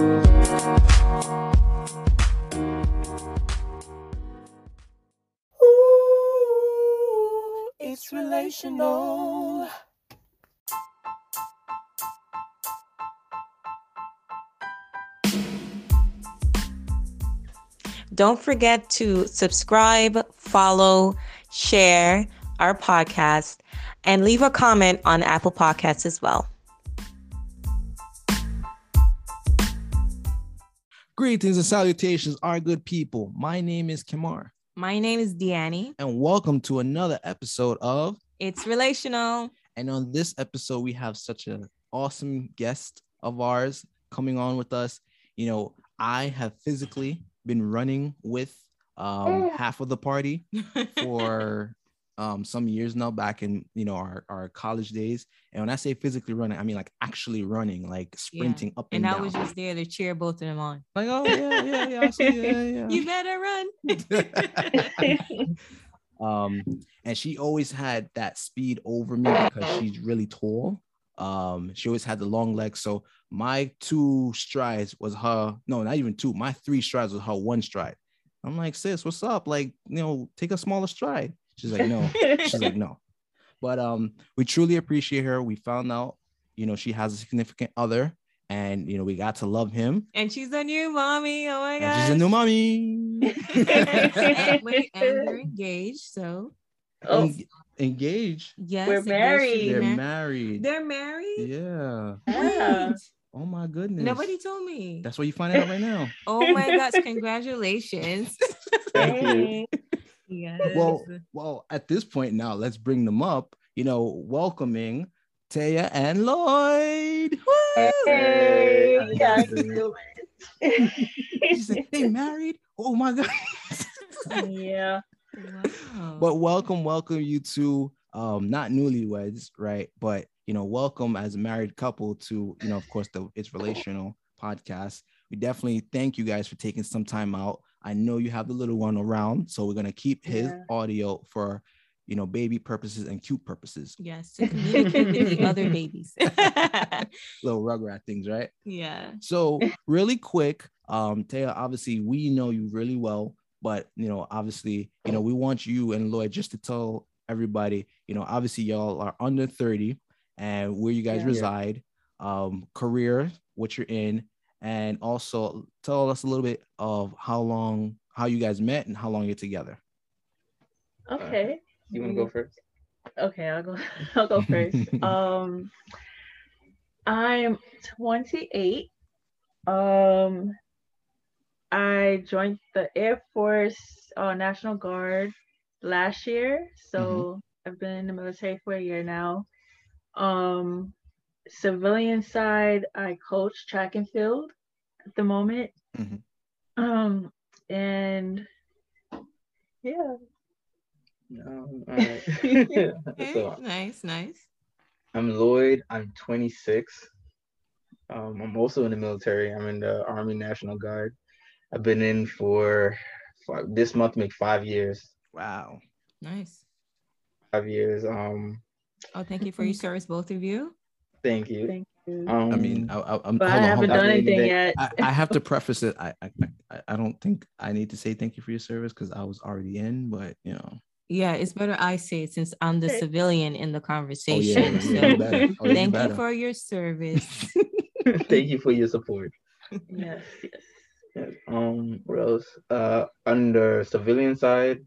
Ooh, it's relational. Don't forget to subscribe, follow, share our podcast, and leave a comment on Apple Podcasts as well. Greetings and salutations, our good people. My name is Kemar, My name is Deannie. and welcome to another episode of. It's relational. And on this episode, we have such an awesome guest of ours coming on with us. You know, I have physically been running with um, half of the party for um, some years now, back in you know our, our college days. And when I say physically running, I mean like actually running, like sprinting up and, and I down. was just there to cheer both of them on. like, oh yeah, yeah, yeah, see, yeah, yeah. You better run. um and she always had that speed over me because she's really tall um she always had the long legs so my two strides was her no not even two my three strides was her one stride i'm like sis what's up like you know take a smaller stride she's like no she's like no but um we truly appreciate her we found out you know she has a significant other and you know we got to love him and she's a new mommy. Oh my and god. she's a new mommy and, wait, and they're engaged. So Oh, En- engaged yes, We're married. she's they're married They're married. yeah Yeah. Wait, Oh my goodness. nobody told me. That's what you find out right now. Oh my gosh! Congratulations. Thank you. yes. Well, well, at this point now, let's bring them up. You know, welcoming Taia and Lloyd. Woo! Hey, How you how you doing? doing? She's like, they married? Oh my god. yeah. Wow. but welcome, welcome you to um not newlyweds, right? But you know, welcome as a married couple to, you know, of course, the it's relational podcast. We definitely thank you guys for taking some time out. I know you have the little one around, so we're gonna keep his Yeah. audio for you know baby purposes and cute purposes. yes, to communicate with the other babies. Little rugrat things, right? yeah. So really quick, um, Taia, obviously we know you really well, but you know, obviously, you know, we want you and Lloyd just to tell everybody, you know, obviously y'all are under 30 and where you guys Yeah. reside, um, career, what you're in, and also tell us a little bit of how long, how you guys met and how long you're together. Okay. You want to go first? Okay, I'll go. I'll go first. um, I'm 28. Um, I joined the Air Force uh, National Guard last year, so I've been in the military for a year now. Um, civilian side, I coach track and field at the moment. Mhm. Um, and yeah. No. All right. Okay, so nice, nice. I'm Lloyd. I'm 26. Um, I'm also in the military. I'm in the Army National Guard. I've been in for five, this month make five years. wow. Nice. Five years. Um, Oh, thank you for your service, both of you. Thank you. Thank you. Um, I mean, I, I, I'm, but I haven't on. done anything Anything- yet. I, I have to preface it. I, I I- I don't think I need to say thank you for your service because I was already in, but you know. Yeah, it's better I say it since I'm the Okay. civilian in the Oh yeah, conversation. yeah, so. Oh, thank you for your service. thank you for your support. yes, yes. Yes. Um, what else? Uh, under civilian side,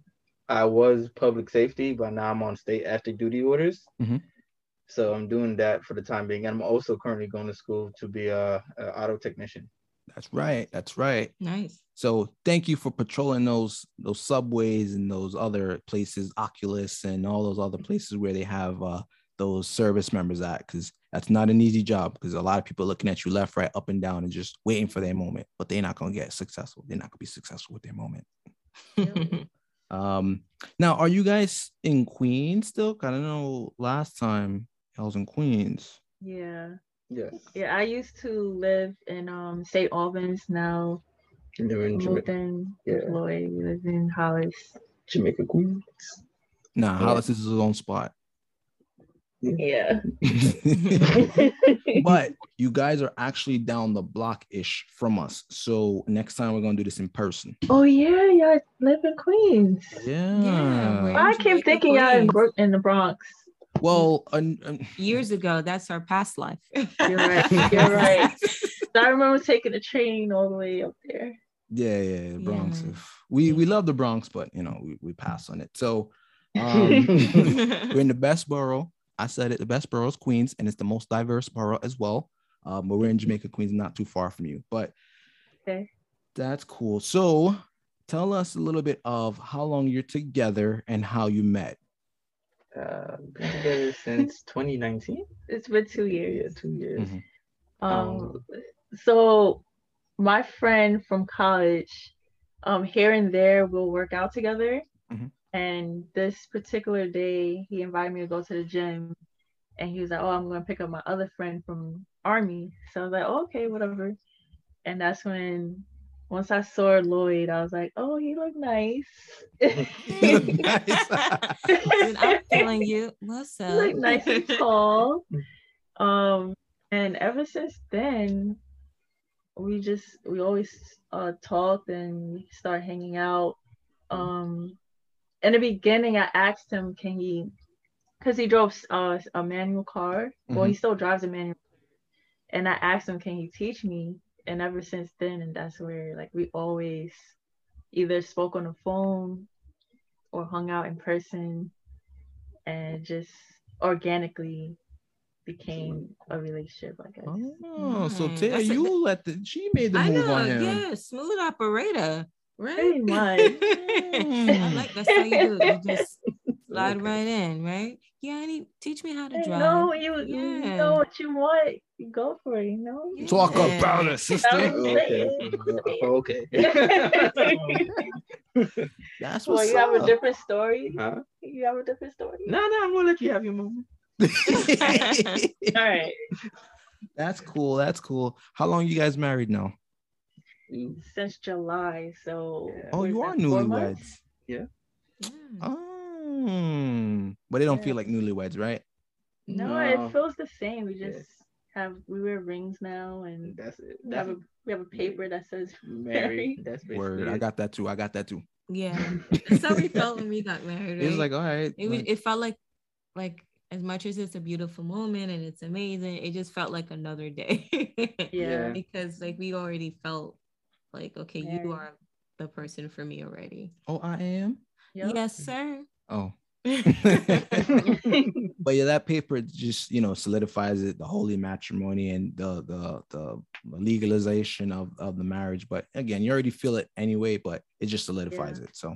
I was public safety, but now I'm on state active duty orders. Mhm. So I'm doing that for the time being. And I'm also currently going to school to be a, a auto technician. That's right. That's right. nice. So thank you for patrolling those those subways and those other places, Oculus and all those other places where they have uh, those service members at, because that's not an easy job. Because a lot of people looking at you left, right, up and down, and just waiting for their moment, but they're not gonna get successful. They're not gonna be successful with their moment. Um, now, are you guys in Queens still? I don't know. Last time I was in Queens. Yeah. Yes. Yeah, I used to live in um St. Albans. Now And they're in moved Jamaica, in Yeah. with Lloyd. We live in Hollis. Jamaica Queens. Nah, Yeah. Hollis is his own spot. Yeah. but you guys are actually down the block ish from us. So next time we're gonna do this in person. oh yeah, y'all live in Queens. Yeah. where- I Where'd keep wake up thinking y'all in, in the Bronx. Well, un- un- Years ago, that's our past life. You're right. You're right. I remember taking a train all the way up there. yeah, yeah, the Bronx. Yeah. We we love the Bronx, but you know we, we pass on it. So um, we're in the best borough. I said it. The best borough is Queens, and it's the most diverse borough as well. Um, but we're in Jamaica, Queens, not too far from you. But Okay. that's cool. So tell us a little bit of how long you're together and how you met. Uh, been together since 2019. It's been two years. Yeah, years. two years. Mhm. Um, so my friend from college, um, here and there we'll work out together. Mhm. And this particular day, he invited me to go to the gym, and he was like, "Oh, I'm going to pick up my other friend from army." So I was like, oh, "Okay, whatever." And that's when, once I saw Lloyd, I was like, "Oh, he looked nice." You look nice. Dude, I'm telling you. What's He looked nice and tall. Um, and ever since then, we just we always uh talked and we start hanging out. Um, in the beginning, I asked him, can he, because he drove uh, a manual car. Well, he still drives a manual. And I asked him, can he teach me? And ever since then, and that's where like we always either spoke on the phone or hung out in person and just organically became a relationship, I guess. Oh, so Nice. Taia, That's a- you let the she made the I move know, on him. yeah, smooth operator, right? Pretty much. I like that's how you do it. You just slide Okay. right in, right? Yeah, I need teach me how to You drive. know, you, you know what you want, you go for it, you know? Yeah. Talk about it, sister. okay. okay. That's well, what's you have a different story. huh? You have a different story. No, no, I'm gonna let you have your moment. All right. That's cool. That's cool. How long you guys married now? Since July, so. Yeah. Oh, you are that, four months? newlyweds. Mm. Oh, but they don't Yeah. feel like newlyweds, right? No, it feels the same. We just have we wear rings now, and That's it. we have a we have a paper that says married. That's basically Word. I got that too. I got that too. Yeah, that's how we felt when we got married. It was like, all right. it was. like- It felt like, like as much as it's a beautiful moment and it's amazing, it just felt like another day. yeah. because like we already felt like okay, Married. you are the person for me already. oh, I am. Yep. Yes, sir. Oh. but yeah, that paper just you know solidifies it, the holy matrimony and the the the legalization of of the marriage. But again, you already feel it anyway, but it just solidifies it. So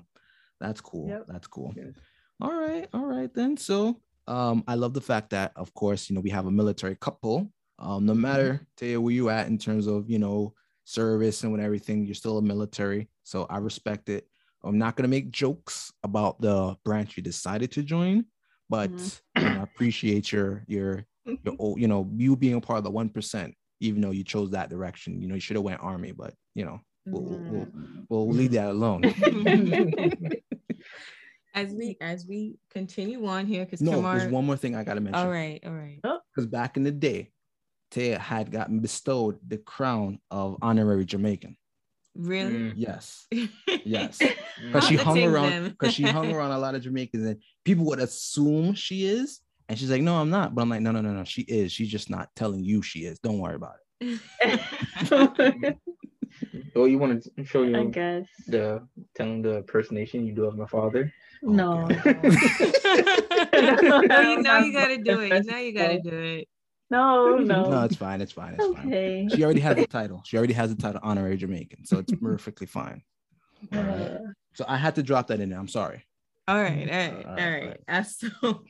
that's cool. Yep. That's cool. Yes. All right, all right then. So um, I love the fact that, of course, you know, we have a military couple. Um, no matter Taia, where you at in terms of you know service and with everything, you're still a military. So I respect it. I'm not gonna make jokes about the branch you decided to join, but Mhm. you know, I appreciate your your your old, you know you being a part of the one percent, even though you chose that direction. You know, you should have went army, but you know, we'll, we'll, we'll, Mm. we'll leave that alone. as we as we continue on here, because no, Kemar. there's one more thing I gotta mention. all right, all right. because back in the day, Taia had gotten bestowed the crown of honorary Jamaican. Really? Mm. Yes, yes. Mm. Because she hung around, because she hung around a lot of Jamaicans, and people would assume she is, and she's like, "No, I'm not." But I'm like, "No, no, no, no. She is. She's just not telling you she is. Don't worry about it." Oh, you want to show you I guess. the telling the impersonation you do of my father? No. Okay. no, you know you gotta do it. You know you gotta do it. No, no. No, it's fine. It's fine. It's fine. She already has the title. She already has the title honorary Jamaican, so it's perfectly fine. All right. Uh, So I had to drop that in there. I'm sorry. All right, all right, All all right, right. Uh, so,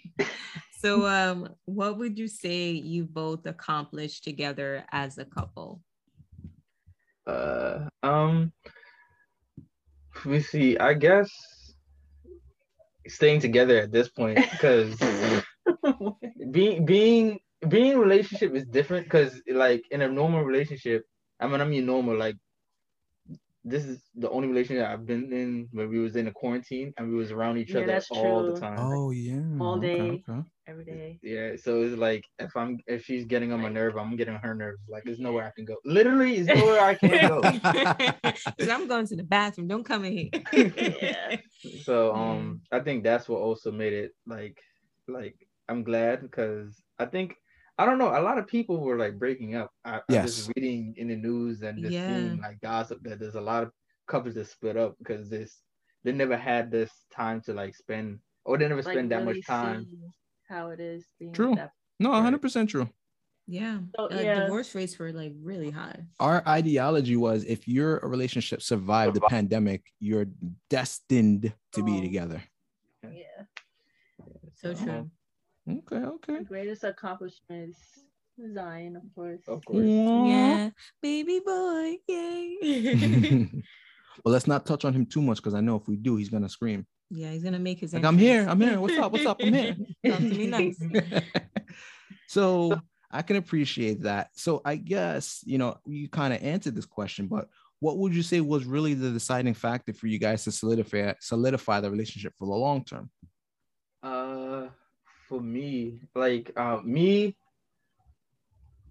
so um, what would you say you both accomplished together as a couple? Uh, um, let me see. I guess staying together at this point because being being being in a relationship is different because like in a normal relationship, I mean I mean normal like this is the only relationship I've been in where we was in a quarantine and we was around each Yeah, other that's all the time. Oh yeah. All day. okay. every day. Yeah, so it's like if I'm if she's getting on my nerve, I'm getting her nerves. Like there's nowhere I can go. Literally, there's nowhere I can go. 'Cause I'm going to the bathroom. Don't come in here. Yeah. So um, I think that's what also made it like like I'm glad because I think I don't know a lot of people were like breaking up. I, I'm just reading in the news and just Yeah. seeing like gossip that there's a lot of couples that split up because this they never had this time to like spend or they never Like, spend that really much time. How it is being True. that No, 100 percent true. Yeah. So, Uh, yeah. Divorce rates were like really high. Our ideology was if your relationship survived the pandemic, you're destined to be Oh. together. yeah. So Uh-huh. true. Okay, okay. The greatest accomplishment is Zion, of course. Of course. Yeah. Baby boy. Yay. well, let's not touch on him too much because I know if we do, he's gonna scream. yeah, he's gonna make his Like, I'm here. I'm here. What's up? What's up? I'm here. Talk to me nice. so I can appreciate that. So I guess you know you kind of answered this question, but what would you say was really the deciding factor for you guys to solidify solidify the relationship for the long term? For me, like uh, me,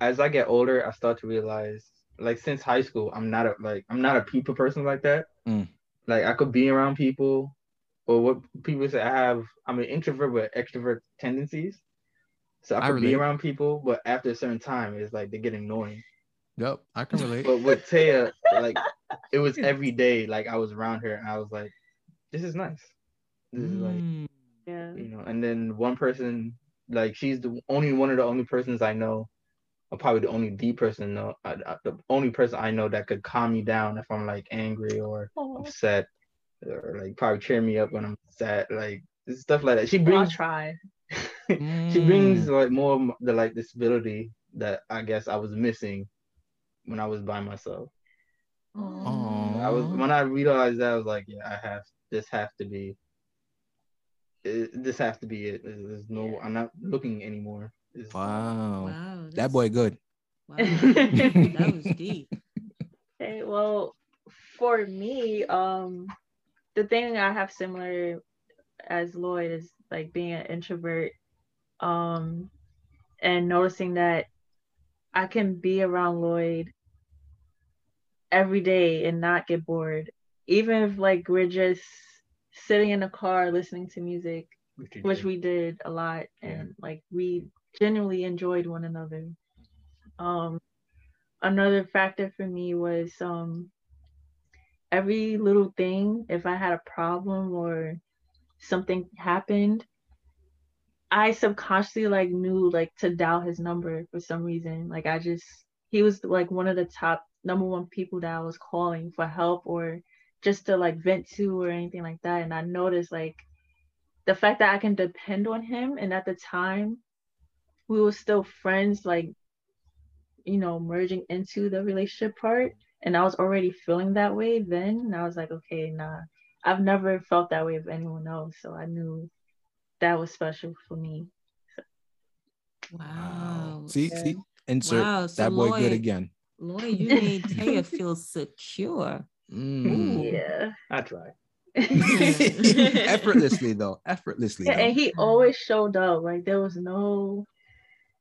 as I get older, I start to realize, like since high school, I'm not a like I'm not a people person like that. Mm. Like I could be around people, or what people say I have. I'm an introvert with extrovert tendencies, so I I could be around people, but after a certain time, it's like they get annoying. Yep, I can relate. But with Taia, like it was every day. Like I was around her, and I was like, this is nice. This is like Mm. Yeah. you know and then one person like she's the only one of the only persons i know or probably the only the person know uh, the only person i know that could calm me down if i'm like angry or Oh, upset or like probably cheer me up when i'm sad like stuff like that she brings. I'll brings try. she brings like more of the like this ability that i guess i was missing when i was by myself Aw. i was when i realized that i was like yeah i have this have to be it, this has to be it there's, there's no i'm not looking anymore It's- Wow. Wow. That boy good. Wow. that was deep. Okay, well, for me, um, the thing I have similar as Lloyd is like being an introvert, um, and noticing that I can be around Lloyd every day and not get bored, even if like we're just sitting in a car listening to music, which which we did a lot, Yeah. and like we genuinely enjoyed one another. Um, another factor for me was um every little thing if i had a problem or something happened i subconsciously like knew like to dial his number for some reason like i just he was like one of the top number one people that i was calling for help or just to like vent to or anything like that and i noticed like the fact that i can depend on him and at the time we were still friends like you know merging into the relationship part and i was already feeling that way then and i was like okay nah i've never felt that way of anyone else so i knew that was special for me Wow. See, Yeah. see, insert Wow, so that boy good again. Lloyd, you made Taia feel secure. Mm. Yeah i try. effortlessly though, effortlessly. yeah though. and he always showed up like there was no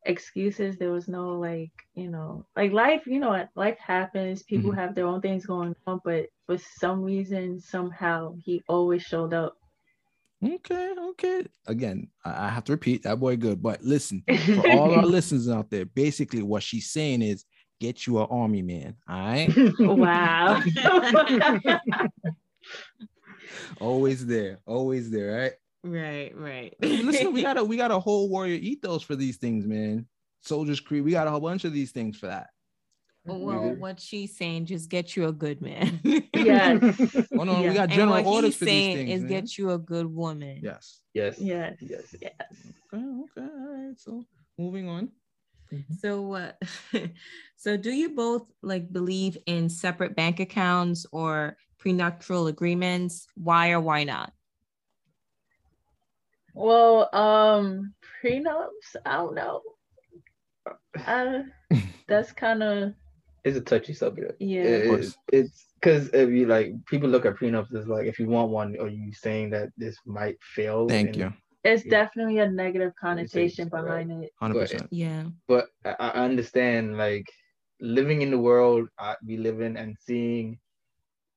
excuses there was no like you know like life you know life happens people Mhm. have their own things going on but for some reason somehow he always showed up Okay, okay. Again, I I have to repeat that boy good. But listen, for all our listeners out there, basically what she's saying is get you an army man. All right. wow always there, always there, right? Right, right. Listen, we got a we got a whole warrior ethos for these things, man. Soldiers Creed, we got a whole bunch of these things for that. well, what she's saying, just get you a good man. yes Oh no, Yeah. we got And general what orders he's for these saying things. is man. get you a good woman. yes. yes yes yes yes Okay, okay, all right. So moving on. So, uh, so do you both like believe in separate bank accounts or prenuptial agreements? Why or why not? Well, um, prenups, I don't know. Uh, that's kind of it's a touchy subject. Yeah. It- it's because if you like people look at prenups as like if you want one, are you saying that this might fail? Thank and- you. It's Yeah. definitely a negative connotation Right. behind it. Hundred percent. Yeah. But I, I understand like living in the world I, we live in and seeing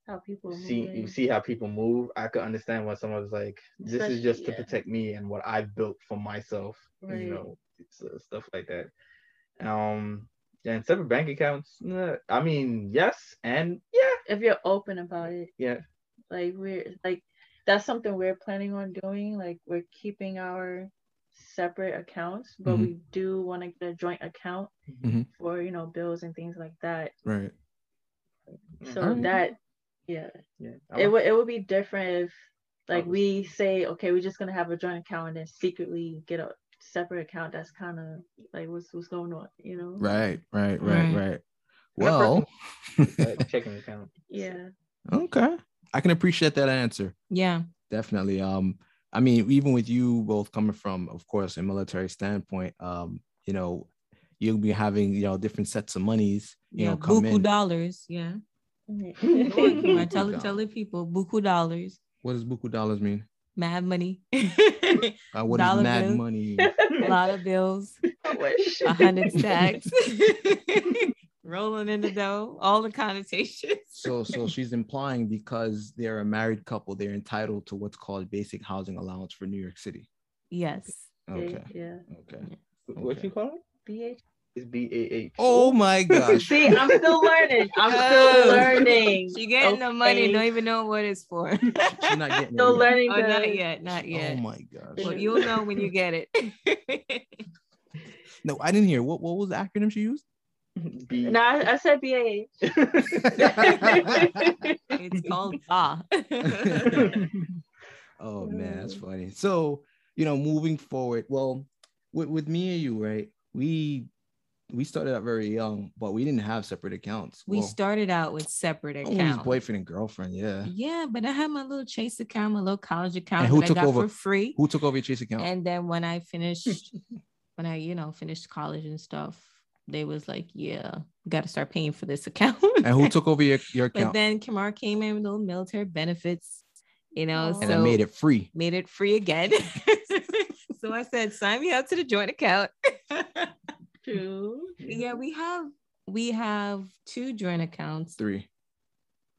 How people see move you see how people move. I could understand when someone's like, this is just to yeah. protect me and what I've built for myself. Right. You know, it's, uh, stuff like that. Um, and separate bank accounts. nah, I mean, yes and yeah, If you're open about it, yeah. like we're like that's something we're planning on doing. Like we're keeping our separate accounts, but Mhm. we do want to get a joint account Mhm. for you know bills and things like that. Right. So Alright. that yeah, Yeah. it would it would be different if like we say okay we're just gonna have a joint account and then secretly get a separate account. That's kind of like what's what's going on, you know? Right. Right. Right. Right. Right. Well. checking account. Yeah. okay. I can appreciate that answer. Yeah. definitely um i mean even with you both coming from of course a military standpoint um you know you'll be having you know different sets of monies you yeah. know come Buku in dollars. Yeah. I tell tell the people buku dollars. what does buku dollars mean Mad money. uh, what is Dollar mad bill. money a lot of bills. A hundred stacks. Rolling in the dough. All the connotations. so so she's implying because they're a married couple they're entitled to what's called basic housing allowance for new york city Yes. okay Yeah. okay What Okay. you call it? BH. It's B A H. oh my gosh See, I'm still learning. I'm still Oh. learning. She getting the money, don't even know what it's for. she's not getting it Still yet. learning. oh, not yet, not oh yet. oh my gosh Well, you'll know when you get it. no i didn't hear what what was the acronym she used B. No, I, I said BAH. it's called ah. Oh man, that's funny. So, you know, moving forward, well, with, with me and you, right? We we started out very young, but we didn't have separate accounts. we Well, started out with separate accounts. boyfriend and girlfriend, yeah. Yeah, but I had my little Chase account, my little college account and who that I took got over? for free. Who took over your Chase account? And then when I finished, when I, you know, finished college and stuff, they was like, yeah, got to start paying for this account. And who took over your, your account? But then Kemar came in with little military benefits, you know, Aw. and so I made it free. made it free again. so I said, sign me up to the joint account. True. yeah, we have we have two joint accounts. Three.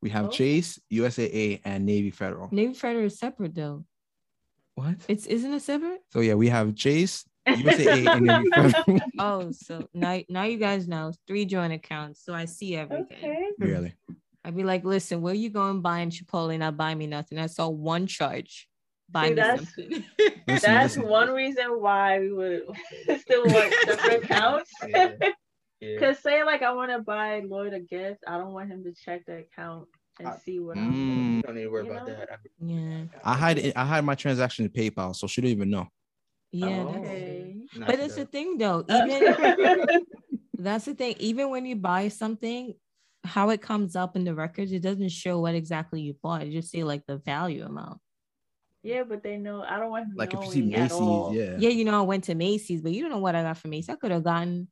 We have Oh. Chase, USAA, and Navy Federal. Navy Federal is separate though. What? It's isn't it separate? So yeah, we have Chase, USAA, and Navy Federal. Oh, so now now you guys know three joint accounts. So I see everything. Okay. really? I'd be like, listen, where you going buying Chipotle, not buy me nothing. I saw one charge. Buy See, me that's- something. Listen, That's listen. one reason why we would still want different accounts. Yeah. Yeah. Cause say like I want to buy Lloyd a gift, I don't want him to check the account and I- see what Mm. I'm. You don't need to worry You about know? that. yeah. I had I had my transaction in PayPal, so she didn't even know. Yeah. Oh. that's- Okay. Not But it's that. the thing though, even that's the thing, even when you buy something, how it comes up in the records, it doesn't show what exactly you bought. It just say like the value amount. yeah, but they know I don't want him Like if you see knowing at all. Macy's, yeah. Yeah, you know, I went to Macy's, but you don't know what I got from Macy's. I could have gotten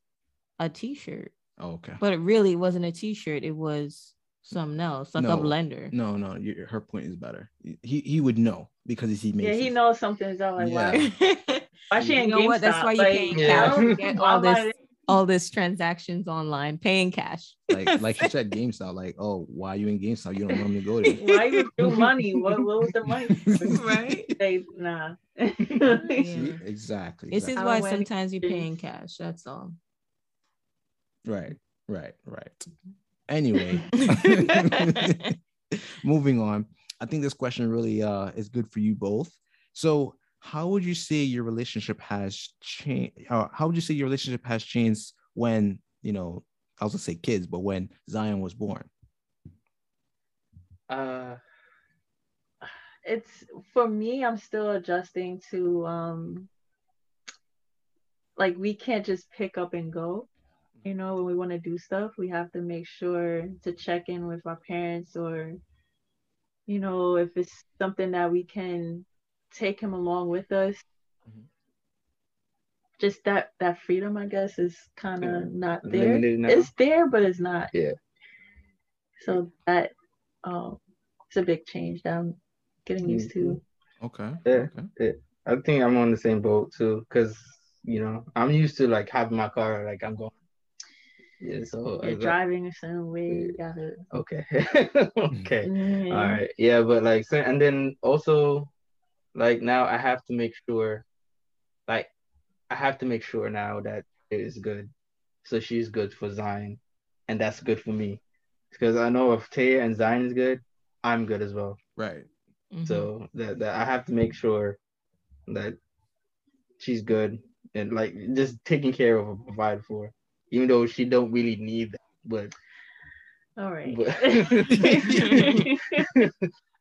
a t-shirt, Oh, okay. but it really wasn't a t-shirt. It was something else, like No. a blender. No, no, her point is better. He he would know because he's he Yeah, he knows something's up. Like, Yeah. why? Why she You in know what? That's why you're Like, paying Yeah. I cash. don't- You get all this, all this transactions online, paying cash. like like you said, GameStop. Like, oh, why are you in GameStop? You don't normally go there. Why you do money? What, what was the money? Right. They, nah. Yeah. Exactly. This is why sometimes you're to- paying cash. That's all. right, right, right. Anyway, moving on. I think this question really uh is good for you both. So, how would you say your relationship has changed? Uh, how would you say your relationship has changed when you know? I was gonna say kids, but when Zion was born. Uh, it's for me i'm still adjusting to um like we can't just pick up and go you know when we want to do stuff we have to make sure to check in with our parents or you know if it's something that we can take him along with us Mhm. just that that freedom, I guess, is kind of Yeah. not there. It's there, but it's not. Yeah. So that um, it's a big change that I'm getting used to. Okay. Yeah. Okay. I think I'm on the same boat too, because you know I'm used to like having my car, like I'm going. Yeah. So You're I was like, driving a certain way. You gotta. okay. okay. Mhm. All right. Yeah, but like, so, and then also, like now I have to make sure, like, I have to make sure now that it is good, so she's good for Zion, and that's good for me, because I know if Taia and Zion is good, I'm good as well. Right. Mhm. So that, that I have to make sure that she's good and like just taking care of her, provide for, her, even though she don't really need that, but All right. but.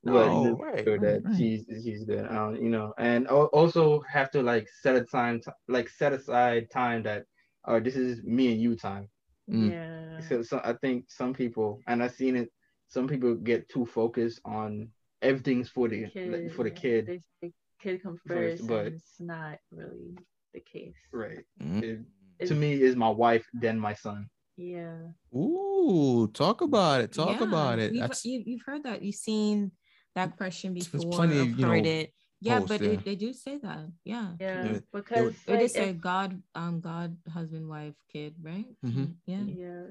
but Oh, right, sure that right. she's she's good. Um, you know, and al- also have to like set a time, like set aside time that, or this is me and you time. Mm. Yeah. So, so I think some people, and I've seen it, some people get too focused on everything's for the like, for the kid, They say kid come first, first, but- and it's not really the case. right? Mm. It- It's- to me, is my wife then my son. Yeah. Ooh, talk about it. Talk Yeah, about it. You've, you, you've heard that. You've seen that question There's before. plenty of, I've you heard know, it. Yeah, posts, but yeah. It, they do say that. Yeah. Yeah. would- because They like, just say if- God, um, God, husband, wife, kid, right? Mhm. Yeah. yeah.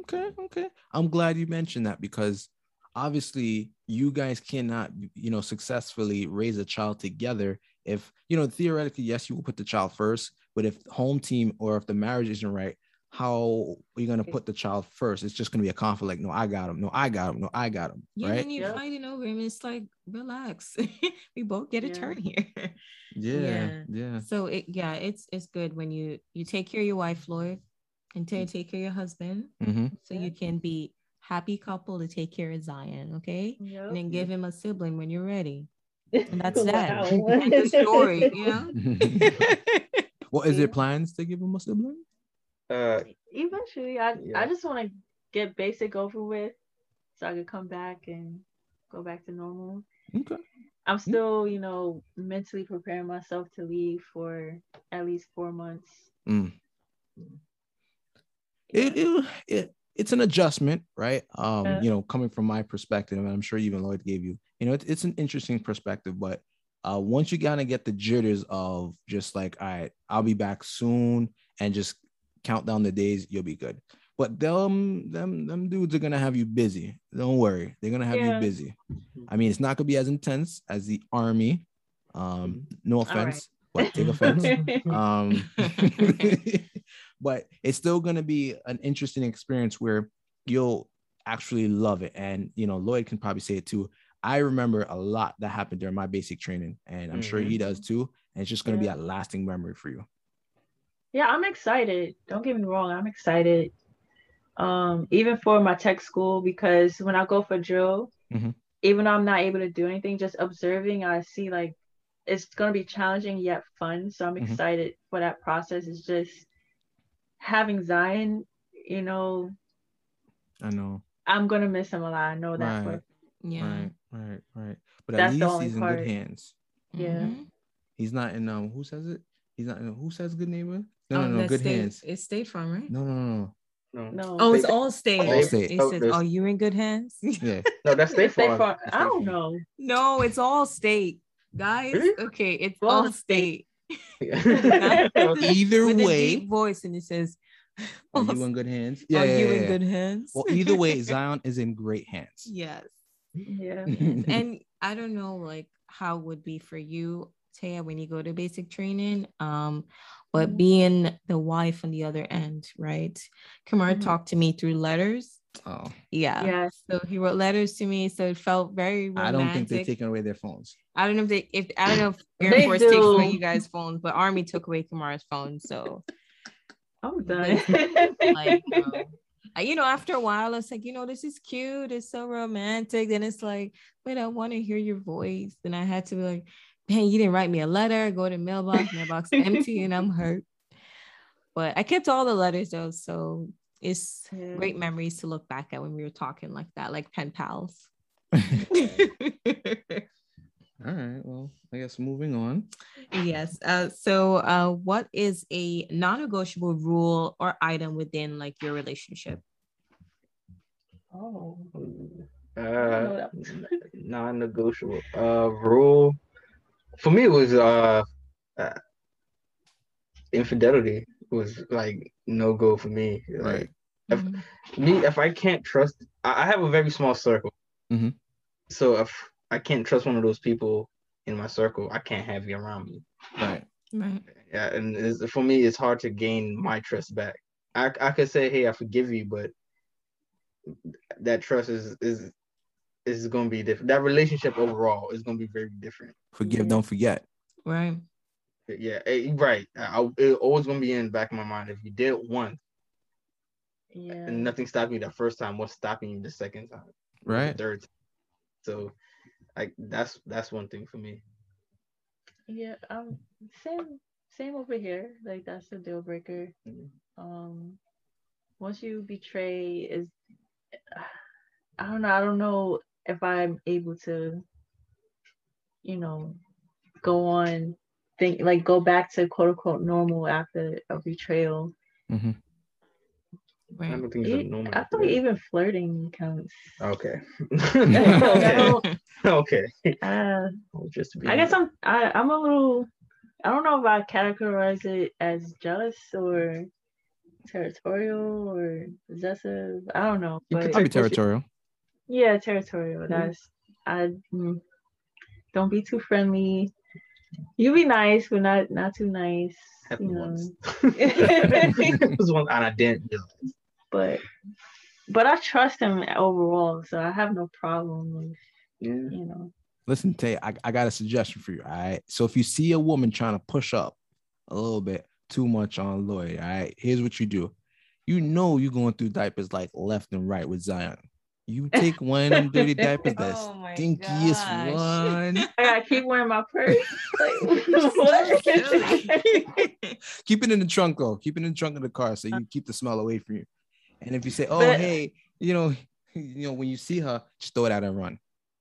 Okay, okay. I'm glad you mentioned that because obviously you guys cannot, you know, successfully raise a child together if, you know, theoretically, yes, you will put the child first, but if home team or if the marriage isn't right, how are you going to put the child first? It's just going to be a conflict. Like, no, I got him. No, I got him. No, I got him. Yeah, right? then you're Yeah. fighting over him. It's like, relax. we both get a Yeah. turn here. Yeah, Yeah. yeah. so it yeah, it's it's good when you you take care of your wife, Lloyd, and to take care of your husband, hmm so you can be happy couple to take care of Zion, okay? Yep. And then give him a sibling when you're ready. And that's that. Wow. End of story, you know? What is their Yeah. plans to give him a sibling? Uh, Eventually, I Yeah. I just want to get basic over with, so I could come back and go back to normal. Okay. I'm still, you know, mentally preparing myself to leave for at least four months. Mm. it, it, it it's an adjustment, right? Um, Yeah. you know, coming from my perspective, and I'm sure even Lloyd gave you, you know, it, it's an interesting perspective, but uh, once you kind of get the jitters of just like, all right, I'll be back soon, and just count down the days, you'll be good. But them, them, them dudes are gonna have you busy. Don't worry, they're gonna have Yeah. you busy. I mean, it's not gonna be as intense as the army. Um, no right. offense, but take offense um but it's still going to be an interesting experience where you'll actually love it and you know lloyd can probably say it too i remember a lot that happened during my basic training and i'm sure he does too and it's just going to Yeah. be a lasting memory for you yeah, I'm excited. Don't get me wrong, I'm excited. Um, even for my tech school because when I go for drill, Mhm. even though I'm not able to do anything, just observing, I see like it's gonna be challenging yet fun. So I'm Mhm. excited for that process. It's just having Zion, you know, i know I'm gonna miss him a lot. I know that. Right. for- Yeah. right right right but That's at the least only he's in part. good hands Yeah. Mhm. he's not in um who says it he's not in who says good neighbor no Oh, no no good State- hands It's State Farm, right? no no no no, No. Oh, it's State- all state. Allstate. It Oh, says, there's- "Are you in good hands?" no yeah no, that's State State Farm. Farm- I don't know. no, it's all state, guys. Really? Okay, it's All all state. Okay. either With a way deep voice, and it says, are "Are you in good hands you yeah, yeah, in yeah. good hands?" well either way zion is in great hands yes. Yeah. and I don't know like how it would be for you, Taia, when you go to basic training. Um, but Mhm. being the wife on the other end, right? Kemar Mhm. talked to me through letters. oh Yeah. Yes. So he wrote letters to me, so it felt very romantic. I don't think they're taking away their phones. I don't know if they if I don't know if Air They Force takes away do. you guys' phones, but Army took away Kemar's phone. So I'm done. like um, you know, after a while, it's like, you know, this is cute, it's so romantic. Then it's like, wait, I want to hear your voice. Then I had to be like, man, you didn't write me a letter, go to mailbox, mailbox empty, and I'm hurt. But I kept all the letters though, so it's Yeah. great memories to look back at when we were talking like that, like pen pals. All right. Well, I guess moving on. Yes. Uh, so, uh, what is a non-negotiable rule or item within like your relationship? Oh. Uh, non-negotiable. Uh, rule for me it was uh, uh infidelity was like no go for me. Like Right. If- Mhm. me, if I can't trust, I I have a very small circle. Mhm. So if I can't trust one of those people in my circle, I can't have you around me. Right. Right. Yeah, and for me, it's hard to gain my trust back. I I could say, hey, I forgive you, but that trust is is is going to be different. That relationship overall is going to be very different. Forgive, Yeah. don't forget. Right. Yeah, eh, right. I, I- it's always going to be in the back of my mind. If you did it once Yeah. and nothing stopped me the first time, what's stopping you the second time? or the Right. Third. Time? So, like that's that's one thing for me. Yeah, um, same, same over here. Like that's a deal breaker. Mhm. Um, once you betray, is I don't know. I don't know if I'm able to, you know, go on, think like go back to quote unquote normal after a betrayal. Mhm. I don't think it's a normal. I thought even flirting counts. Okay. Okay. Okay. Uh, Just I guess I'm I, I'm a little I don't know if I categorize it as jealous or territorial or possessive. I don't know. You could But I'll be territorial. yeah, territorial. That's I mm, don't be too friendly. You be nice, but not not too nice. happened You know. once. it was one and I didn't realize. But but I trust him overall, so I have no problem with Yeah. you know. Listen, Tay, I, I got a suggestion for you. All right. So if you see a woman trying to push up a little bit too much on Lloyd, all right, here's what you do. You know you're going through diapers like left and right with Zion. You take one of them dirty diapers, that Oh stinkiest gosh. one. I gotta keep wearing my purse. Like, keep it in the trunk though. Keep it in the trunk of the car so you keep the smell away from you. And if you say, "Oh, But- hey," you know, you know, when you see her, just throw it out and run.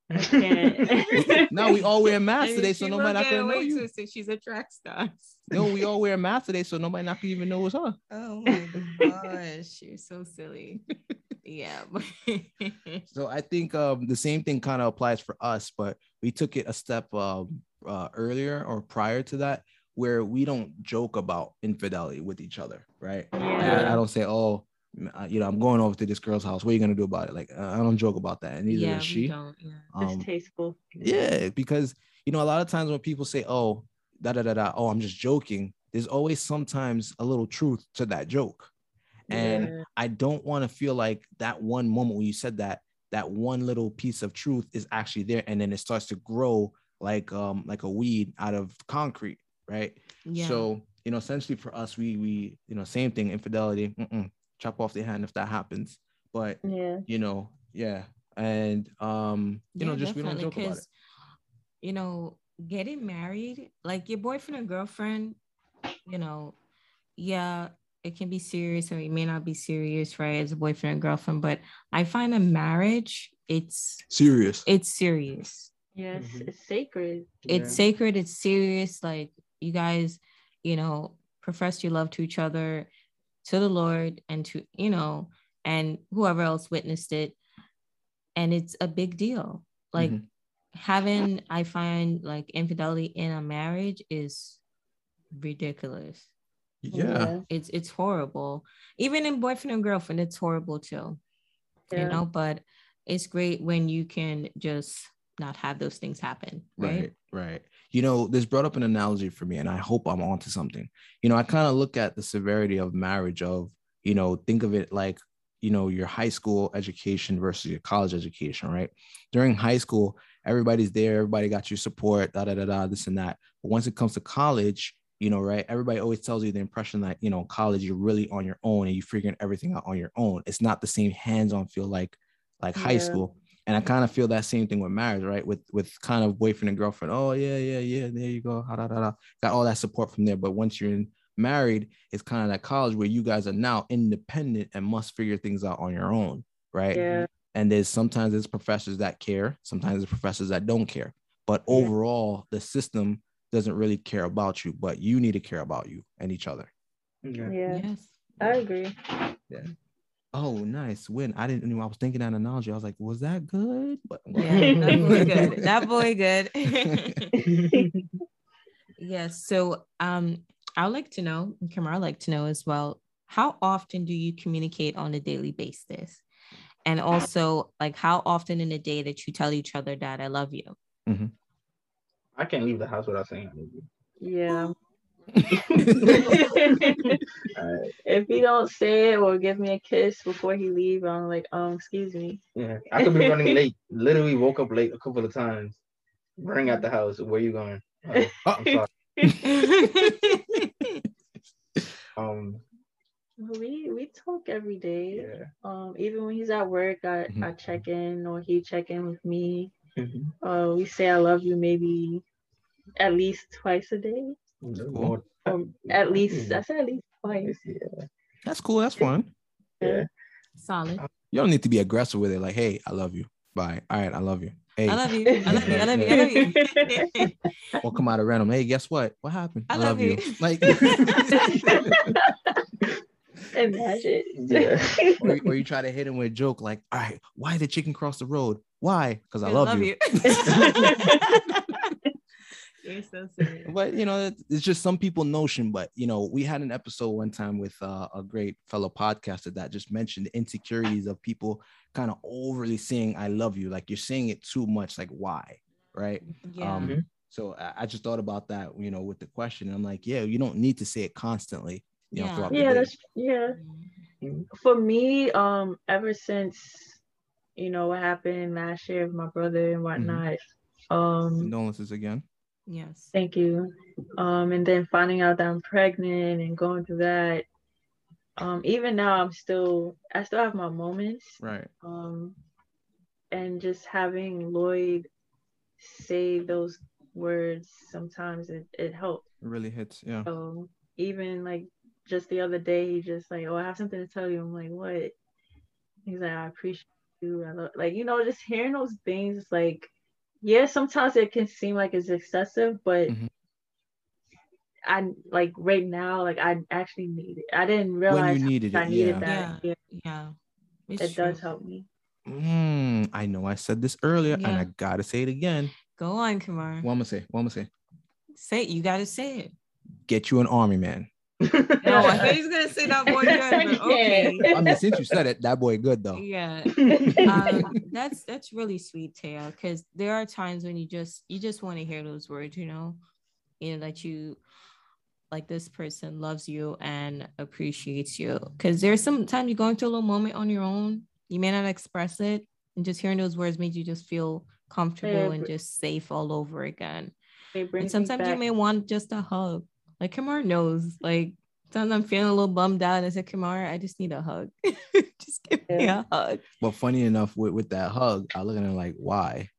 I can't. Now we all wear masks And today, so will nobody not get gonna know you. to say she's a track star. No, we all wear masks today, so nobody not gonna even know it's her. Oh my gosh, you're so silly. Yeah. So I think um, the same thing kind of applies for us, but we took it a step um, uh, earlier or prior to that, where we don't joke about infidelity with each other, right? Like, I, I don't say, "Oh, m- you know, I'm going over to this girl's house. What are you gonna do about it?" Like uh, I don't joke about that, and neither yeah, does we she. don't. Yeah. Um, Distasteful. yeah, because you know, a lot of times when people say, "Oh, da da da da," oh, I'm just joking. There's always sometimes a little truth to that joke, and Yeah. I don't want to feel like that one moment when you said that, that one little piece of truth is actually there, and then it starts to grow like um like a weed out of concrete, right? Yeah. So you know, essentially for us, we we you know, same thing, infidelity, mm-mm, chop off the hand if that happens. But Yeah. you know, yeah, and um, you know, just we don't definitely, joke about it. You know, getting married, like your boyfriend and girlfriend, you know, yeah, it can be serious or it may not be serious, right? As a boyfriend and girlfriend, but I find a marriage, it's Serious. it's serious. Yes. Mhm. It's sacred. It's sacred, it's serious. Like you guys, you know, profess your love to each other, to the Lord, and to, you know, and whoever else witnessed it. And it's a big deal. Like Mhm. having, I find like infidelity in a marriage is ridiculous. yeah. It's it's horrible. Even in boyfriend and girlfriend, it's horrible too. You know, but it's great when you can just not have those things happen. Right. Right, right. You know, this brought up an analogy for me, and I hope I'm onto something. You know, I kind of look at the severity of marriage of, you know, think of it like, you know, your high school education versus your college education, right? During high school, everybody's there, everybody got your support, da da da da, this and that. But once it comes to college, you know, right? Everybody always tells you the impression that, you know, college, you're really on your own and you're figuring everything out on your own. It's not the same hands-on feel like like high school. And I kind of feel that same thing with marriage, right? With with kind of boyfriend and girlfriend. Oh yeah, yeah, yeah. There you go. Ha, da, da, da. Got all that support from there. But once you're in married, it's kind of that college where you guys are now independent and must figure things out on your own, right? Yeah. And there's sometimes there's professors that care, sometimes there's professors that don't care. but Yeah. overall the system doesn't really care about you but you need to care about you and each other Yeah. Yeah, Yes. I agree. Oh nice win i didn't know i was thinking that analogy i was like was that good but Yeah, that boy good. That boy good. yes. So um I would like to know, and Kamara I'd like to know as well, how often do you communicate on a daily basis? And also like how often in a day that you tell each other that I love you? I can't leave the house without saying I love you. Yeah. Alright. if he don't say it or give me a kiss before he leave, I'm like, um, excuse me. Yeah, I could be running late. Literally woke up late a couple of times. Running out the house. Where you going? Oh, I'm sorry. Um, We we talk every day. yeah. Um, even when he's at work, I, Mhm. I check in or he check in with me. Mhm. Uh, we say I love you maybe at least twice a day. More- Or at least I said at least twice. Yeah. that's cool that's fun Yeah. Solid. you don't need to be aggressive with it like hey i love you bye all right i love you hey I love you. I love you. I love you. I love you. or come out of random hey guess what what happened I love you. like Imagine. Yeah. or, you- or you try to hit him with a joke like all right why did chicken cross the road why because i love, you. You're so silly. but you know it's- it's just some people notion but you know we had an episode one time with uh, a great fellow podcaster that just mentioned the insecurities of people kind of overly saying i love you like you're saying it too much like why right Yeah. um Mhm. so I, I just thought about that you know with the question i'm like yeah you don't need to say it constantly you know Yeah. throughout the yeah, that's yeah. For me, um, ever since you know what happened last year with my brother and whatnot, um, condolences again yes. Thank you. Um, and then finding out that I'm pregnant and going through that. Um, even now, I'm still, I still have my moments. right Um, and just having Lloyd say those words sometimes it, it helps. it really hits yeah So even like just the other day, he just like, oh, I have something to tell you. I'm like, what? He's like, I appreciate you. I love, like, you know, just hearing those things, it's like, yeah, sometimes it can seem like it's excessive, but Mhm. I like right now, like I actually need it. I didn't realize how needed much I it, needed yeah. that. Yeah, Yeah. It's it does help me. Mm, i know i said this earlier and i gotta say it again Go on, Kemar. what i'm gonna say what i'm gonna say Say it. You gotta say it. get you an army man No, I thought he was gonna say that boy good, but okay. i mean since you said it that boy good though Yeah. um, that's that's really sweet, Taia, because there are times when you just you just want to hear those words, you know, you know that you like this person loves you and appreciates you. Because there's sometimes you're going through a little moment on your own, you may not express it, and just hearing those words made you just feel comfortable and just safe all over again. And sometimes you may want just a hug. Like Kemar knows, like sometimes I'm feeling a little bummed out. And I said, Kemar, I just need a hug. just give me a hug. But funny enough, with, with that hug, I look at her like, why?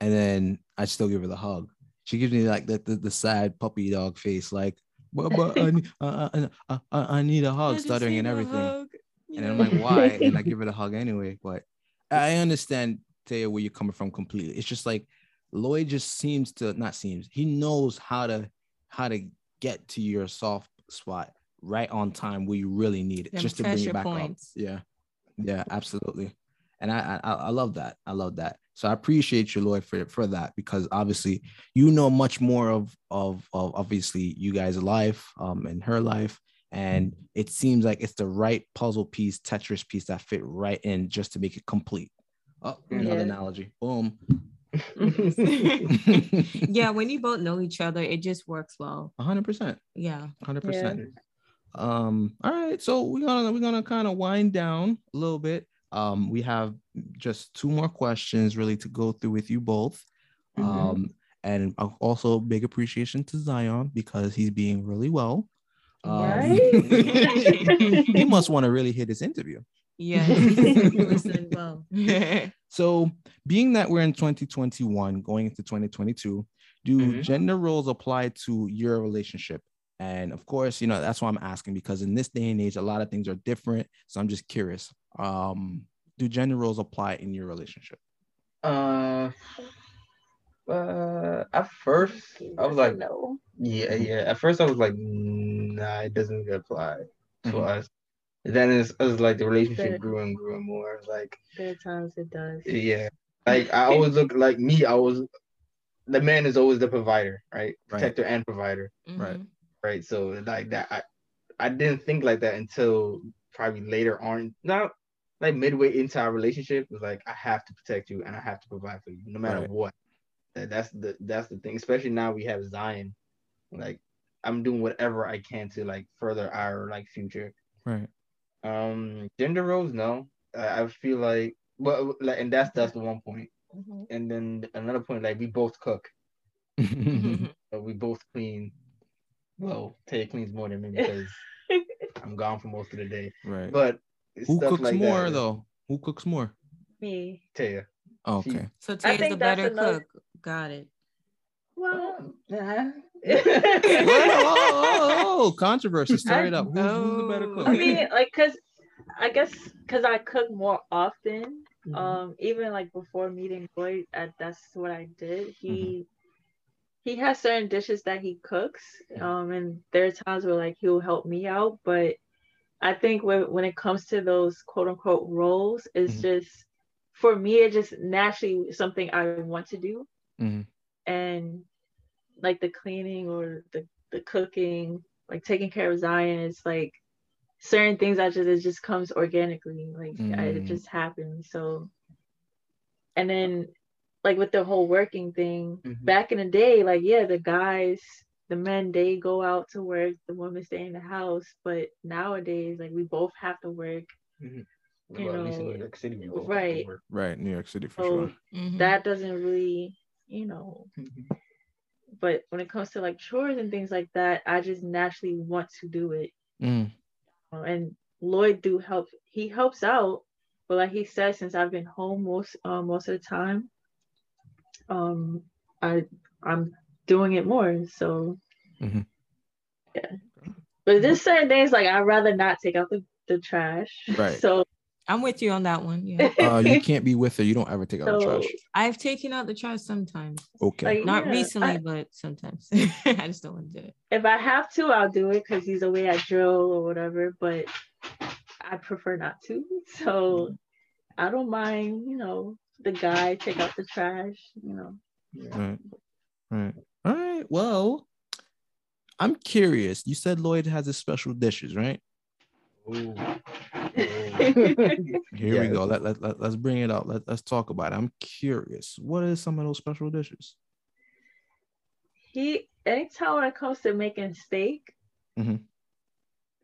And then I still give her the hug. She gives me like the, the, the sad puppy dog face, like, but, but I, need- uh, uh, uh, uh, I need a I hug, just stuttering and everything. hug. And I'm like, why? And I give her the hug anyway. But I understand, Taia, where you're coming from completely. It's just like Lloyd just seems to not seems he knows how to how to get to your soft spot right on time where you really need it, just to bring it back points. up. Yeah, yeah, absolutely. And I, I I love that. I love that. So I appreciate you, Lloyd, for for that because obviously you know much more of of of obviously you guys' life um and her life and it seems like it's the right puzzle piece tetris piece that fit right in just to make it complete oh another Yeah. analogy boom yeah, when you both know each other, it just works well. 100% Yeah. 100% um all right so we're gonna we're gonna kind of wind down a little bit um we have just two more questions really to go through with you both Mhm. um and also big appreciation to zion because he's being really well um, Right? he must want to really hit this interview Yeah. Listen well. So, being that we're in 2021, going into 2022, do Mhm. gender roles apply to your relationship? And of course, you know, that's why I'm asking because in this day and age, a lot of things are different. So, I'm just curious. Um, do gender roles apply in your relationship? Uh, Uh, at first I was like, no. yeah, yeah. At first I was like, nah, it doesn't apply to Mhm. us. Then it's, it like the relationship But- grew and grew and more. Like, There are times it does. yeah, like I always look like me. I was the man is always the provider, right? Right. Protector and provider, Right. Mhm. right? So like that, I I didn't think like that until probably later on. Not like midway into our relationship, it was like I have to protect you and I have to provide for you, no matter Right. what. That, that's the that's the thing. Especially now we have Zion, like I'm doing whatever I can to like further our like future. Right. Um, gender roles, no. I, I feel like, well, like, and that's that's the one point. Mhm. And then another point, like we both cook, but we both clean. Well, Tay cleans more than me because I'm gone for most of the day. right. But Who stuff cooks like more that, though? Who cooks more? Me. Taia. Oh, okay. So Tay's think the better another- cook. Got it. Well, Nah. Whoa, oh, oh, oh, controversy. Stir it up. Who's, who's the better Oh. cook? I mean, like, cause I guess cause I cook more often. Mhm. Um, even like before meeting Lloyd, uh, that's what I did. He Mm-hmm. he has certain dishes that he cooks. Um, and there are times where like he'll help me out, but I think when when it comes to those quote unquote roles, it's Mhm. just for me, it's just naturally something I want to do. Mhm. And like the cleaning or the, the cooking, like taking care of Zion, it's like certain things I just it just comes organically. Like I, it Mm. just happens. So and then like with the whole working thing, Mhm. back in the day, like yeah, the guys, the men, they go out to work, the women stay in the house. But nowadays, like we both have to work. Mhm. You Well, at least in know, New York City, we both have to right. Right. New York City for So sure. Mhm. that doesn't really, you know. But when it comes to like chores and things like that, I just naturally want to do it. Mm. Uh, And Lloyd do help. He helps out, but like he said, since I've been home most uh, most of the time, um, I I'm doing it more. So Mhm. yeah. But there's certain things like I'd rather not take out the, the trash. Right. So I'm with you on that one. Yeah. Uh, you can't be with her. You don't ever take out the trash. I've taken out the trash sometimes. Okay. like, Not yeah, recently, I- but sometimes. I just don't want to do it. if I have to, I'll do it because he's away at drill or whatever. But I prefer not to. So I don't mind, you know, the guy take out the trash. You know, Right. Right. All right. Well, I'm curious. You said Lloyd has his special dishes, right? Ooh. Here we go. Let, let, let, us bring it out. Let, let's talk about it. I'm curious. What is some of those special dishes? he anytime when it comes to making steak, Mhm.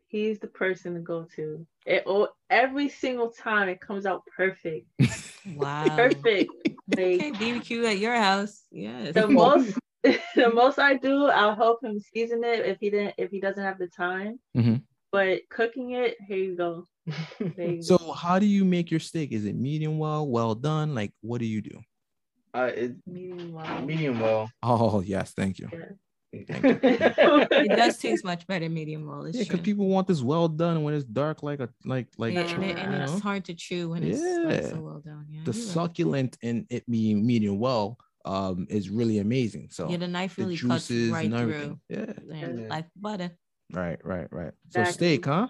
he's the person to go to. It oh, every single time it comes out perfect, Wow. perfect. Like Okay, BBQ at your house. Yes. the most, the most I do, I'll help him season it if he didn't, if he doesn't have the time. Mhm. But cooking it, here you go. There you So, go. how do you make your steak? Is it medium well, well done? Like, what do you do? Uh, it, Medium well. medium well. Oh, yes. Thank you. it does taste much better medium well. Yeah, because people want this well done when it's dark, like a like like yeah, you and, it, and know? it's hard to chew when it's like Yeah. so well done. Yeah, the you're right. succulent in it being medium well um is really amazing. So yeah, the knife the really cuts juices right and through. Yeah. And Yeah. Like butter. Right, right, right. So Exactly. steak, huh?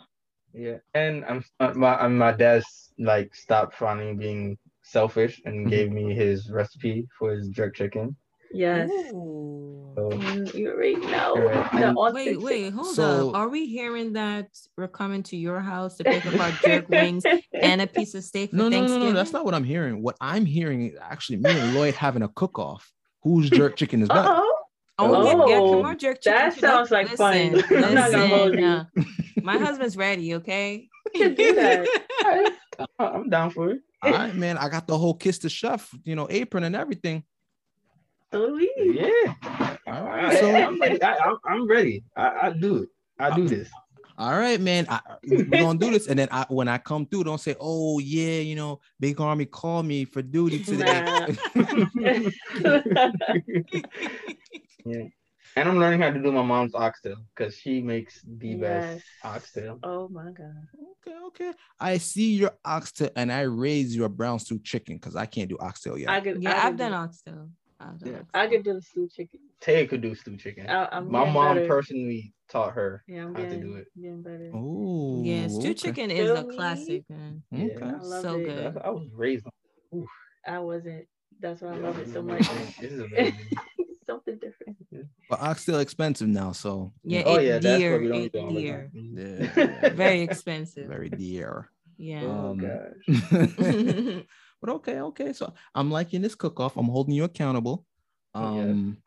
Yeah, and I'm uh, my uh, my dad's like stopped finally being selfish and Mhm. gave me his recipe for his jerk chicken. Yes. So Mm, you already know. Alright, The and- Wait, wait, hold So- up. Are we hearing that we're coming to your house to pick up our jerk wings and a piece of steak for No, no, no, no. That's not what I'm hearing. What I'm hearing is actually me and Lloyd having a cook-off. Whose jerk chicken is better? Oh, Oh, yeah, yeah, Oh, come on, jerk chicken. that sounds like fun. Listen, I'm not gonna hold listen, you. uh, my husband's ready, okay? We should do that. I'm down for it. All right, man. I got the whole kiss the chef, you know, apron and everything. So do we. Yeah, All I, right, so am ready. I, I'm, I'm ready. I, I do it. I do this. all right, man. I, we're gonna do this, and then I, when I come through, don't say, "Oh yeah, you know, Big Army called me for duty today." Yeah. And I'm learning how to do my mom's oxtail because she makes the best oxtail. oh my god. okay, okay. I see your oxtail, and I raise your brown stew chicken because I can't do oxtail yet. I could. yeah, I I've done do- oxtail. I'll Yeah. ask I could do the stew chicken. Tay could do stew chicken. I, My mom better. personally taught her Yeah, I'm how to do it. getting better. Oh, Yeah, stew okay. chicken is a Feel me? classic, man. Yeah. Okay. I So it. good. That's- I was raised on. I wasn't. That's why I love it so This much. is amazing. Something different. But oxtail expensive now, so Yeah, oh it yeah, that's dear, what we don't it do all the dear. time. Yeah. Very expensive. very dear. Yeah. Oh Um, gosh. but okay, okay. So I'm liking this cook off. I'm holding you accountable. Oh, yeah. Um,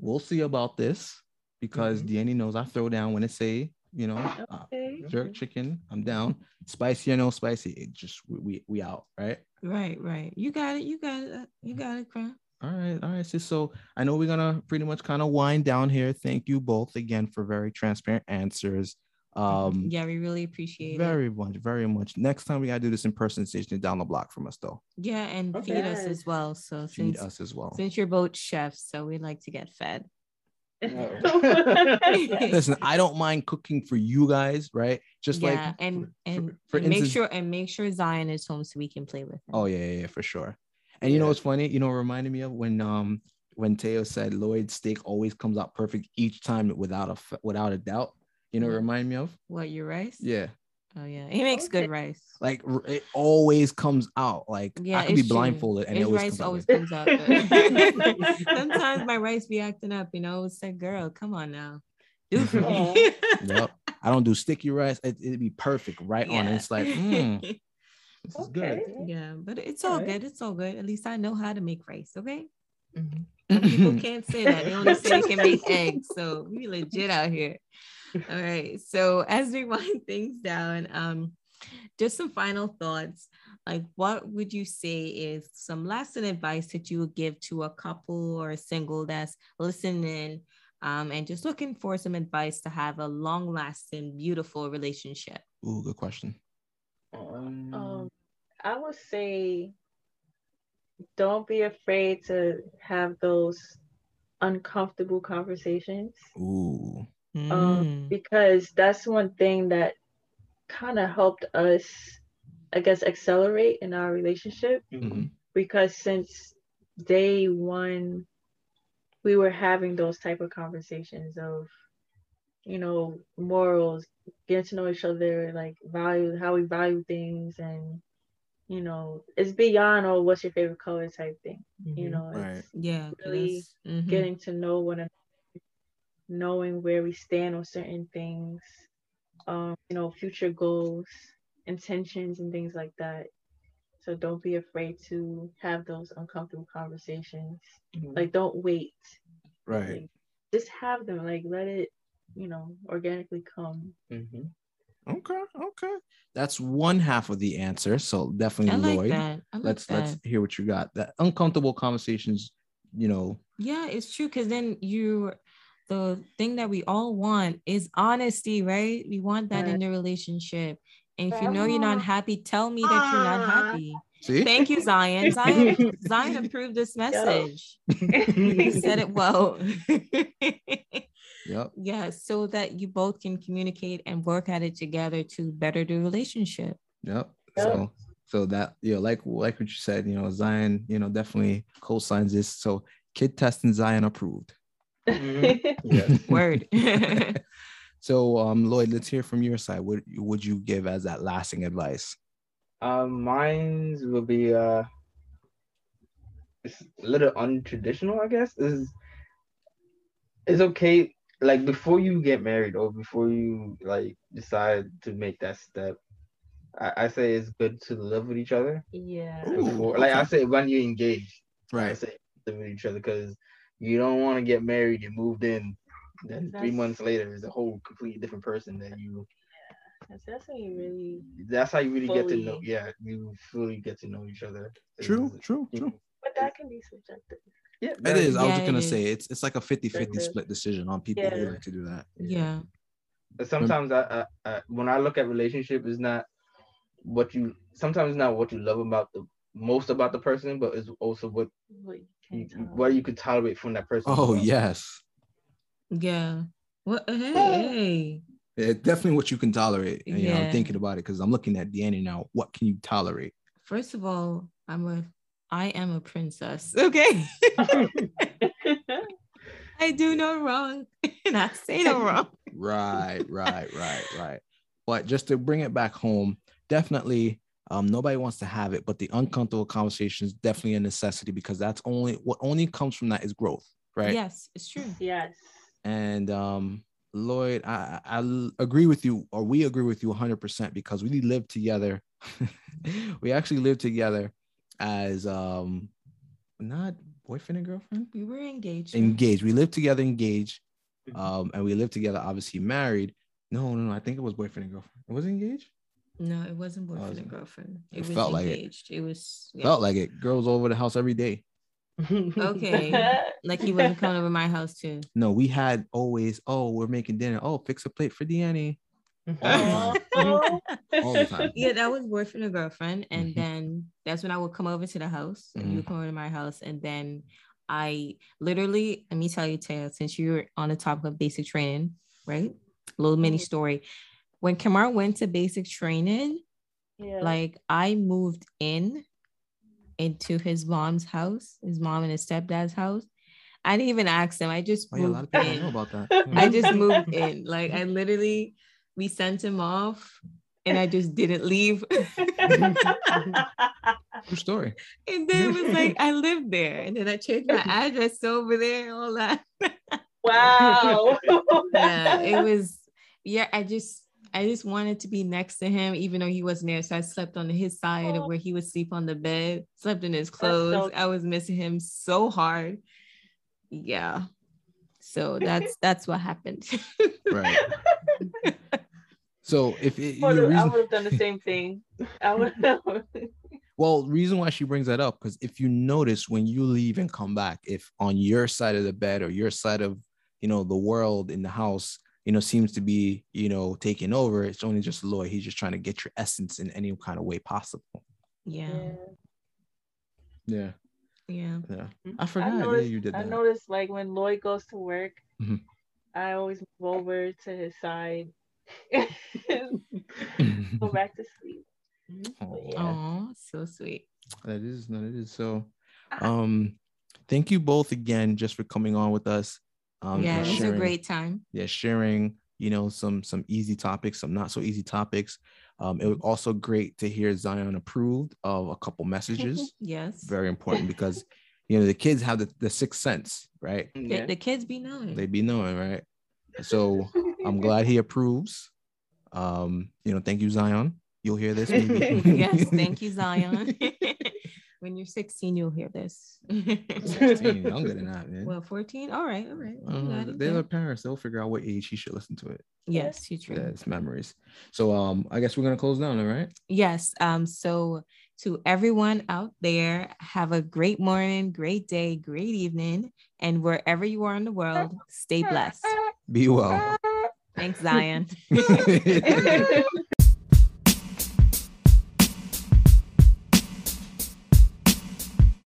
we'll see about this because Mhm. Danny knows I throw down when it say, you know, uh, Okay. jerk chicken. I'm down. Spicy or no spicy, it just we we, we out, right? Right, right. You got it. You got it. uh, You got it, Crown. All right, all right, sis. So I know we're gonna pretty much kind of wind down here. Thank you both again for very transparent answers. Um, Yeah, we really appreciate it. very much, very much. Next time we gotta do this in person, station down the block from us though. Yeah, and Okay. feed us as well. So Feed since us as well. since you're both chefs, so we like to get fed. Listen, I don't mind cooking for you guys, right? Just yeah, like and and, for and make sure and make sure Zion is home so we can play with him. Oh yeah, yeah, yeah, for sure. And you know what's funny? You know, it reminded me of when um when Teo said Lloyd's steak always comes out perfect each time without a without a doubt. You know, what it Mhm. remind me of What your rice? yeah, Oh yeah, he makes good rice. like it always comes out. Like Yeah, I could be it's true. blindfolded and it always rice comes out always good. comes out. Sometimes my rice be acting up, you know. It's like, girl, come on now, do it for me. Yep. I don't do sticky rice. It, it'd be perfect right on. And it's like, mm, this is good. Okay. yeah, but it's all Alright. good. It's all good. At least I know how to make rice. Okay. Mhm. People can't say that. They only say they can make eggs. So we legit out here. All right. So as we wind things down, um, just some final thoughts. Like, what would you say is some lasting advice that you would give to a couple or a single that's listening um, and just looking for some advice to have a long lasting, beautiful relationship? Ooh, good question. Um, Um, I would say don't be afraid to have those uncomfortable conversations Ooh. Mm. um, because that's one thing that kind of helped us, I guess, accelerate in our relationship. Mhm. Because since day one, we were having those type of conversations of, you know, morals, getting to know each other, like value, how we value things, and you know, it's beyond oh, what's your favorite color type thing. You mhm. know, Right. it's yeah. really that's- mhm. getting to know one another, knowing where we stand on certain things, um, you know, future goals, intentions, and things like that. So don't be afraid to have those uncomfortable conversations. Mhm. Like, don't wait. Right. Like, just have them. Like, let it, you know, organically come. Mhm. Okay. Okay. That's one half of the answer. So definitely I like Lloyd. that. I like let's that. let's hear what you got. That uncomfortable conversations, you know. Yeah, it's true because then you the thing that we all want is honesty, right? We want that in Right. the relationship. And if you know you're not happy, tell me that you're not Ah. happy. See? Thank you, Zion. Zion, Zion approved this message. He said it well. Yep. yeah, so that you both can communicate and work at it together to better the relationship. Yep. Yep. So so that you know, like like what you said, you know, Zion, you know, definitely co-signs this. So kid testing Zion approved. Mhm. Word. So um Lloyd, let's hear from your side. What would you give as that lasting advice? Um, mine's will be uh, it's a little untraditional, I guess. Is it's okay, like before you get married or before you like decide to make that step. I, I say it's good to live with each other yeah. Ooh, before, like I say when you're engaged. I Right. say live with each other because you don't want to get married, you moved in, then three months later is a whole completely different person that you. That's, that's when you really. That's how you really get to know. Yeah, you fully get to know each other. True, Is- true, true. know, But that can be subjective. Yeah, It very- I was Yeah, just gonna it say it's it's like a 50-50 split decision on people who Yeah. like to do that. yeah. But sometimes I, I, I when I look at relationship, it's not what you sometimes it's not what you love about the most about the person, but it's also what What you you, can tell. what you could tolerate from that person. Oh well. yes. Yeah. What hey, hey. Yeah, definitely what you can tolerate. And, you know, I'm thinking about it because I'm looking at Danny now. What can you tolerate? First of all, I'm a I am a princess. Okay. I do no wrong and I say no wrong. right, right, right, right. But just to bring it back home, definitely um, nobody wants to have it, but the uncomfortable conversation is definitely a necessity because that's only what only comes from that is growth, right? Yes, it's true. yes. And um, Lloyd, I, I I agree with you, or we agree with you 100% because we live together. we actually live together as um, not boyfriend and girlfriend, We were engaged. engaged. We lived together, engaged, um, and we lived together, obviously married. No, no, no. I think it was boyfriend and girlfriend. It Was it engaged? No, it wasn't boyfriend was and girlfriend. It It, was felt like it. It, was yeah. Felt like it. Girls over the house every day. Okay. like he wasn't coming over my house too. No, we had always. Oh, we're making dinner. Oh, fix a plate for Deanne. Aw. All the time. yeah, that was boyfriend and girlfriend. And Mhm. then that's when I would come over to the house and you would Mhm. come over to my house. And then I literally, let me tell you, Taia, since you're on the topic of basic training, right? little mini Mhm. story. When Kemar went to basic training, Yeah. like I moved in into his mom's house, his mom and his stepdad's house. I didn't even ask them. I just Oh, yeah, a lot moved of people in. know about that. I just moved in. Like I literally, we sent him off, and I just didn't leave. True story. and then it was like I lived there, and then I changed my address over there, and all that. wow. yeah, it was. Yeah, I just. I just wanted to be next to him, even though he wasn't there. So I slept on his side of where he would sleep on the bed, slept in his so clothes. I was missing him so hard. Yeah. So that's that's what happened. Right. So if it, I would have done the same thing. I would well, reason why she brings that up because if you notice when you leave and come back, if on your side of the bed or your side of you know the world in the house, you know seems to be you know taking over, it's only just Lloyd. He's just trying to get your essence in any kind of way possible. yeah. Yeah, Yeah. yeah. Mhm. I forgot. noticed, yeah, you did That. I that. noticed like when Lloyd goes to work, Mhm. I always move over to his side. Go back to sleep. Aw. Yeah. Oh, so sweet. That is, no, it is. So, um, thank you both again just for coming on with us. Um, yeah, and it was a great time. yeah sharing you know some some easy topics some not so easy topics um it was also great to hear zion approved of a couple messages Yes. very important because you know the kids have the, the sixth sense right The, Yeah. the kids be knowing. they be knowing right so i'm glad he approves um you know thank you zion you'll hear this maybe yes, thank you, Zion. when you're 16, you'll hear this. 16, younger than that man well, 14. All right, all right. Uh, they're the parents they'll figure out what age he should listen to it Yes, you true. yeah it's memories so um i guess we're gonna close down all right Yes. Um, so to everyone out there, have a great morning, great day, great evening, and wherever you are in the world, stay blessed. be well Thanks, Zion.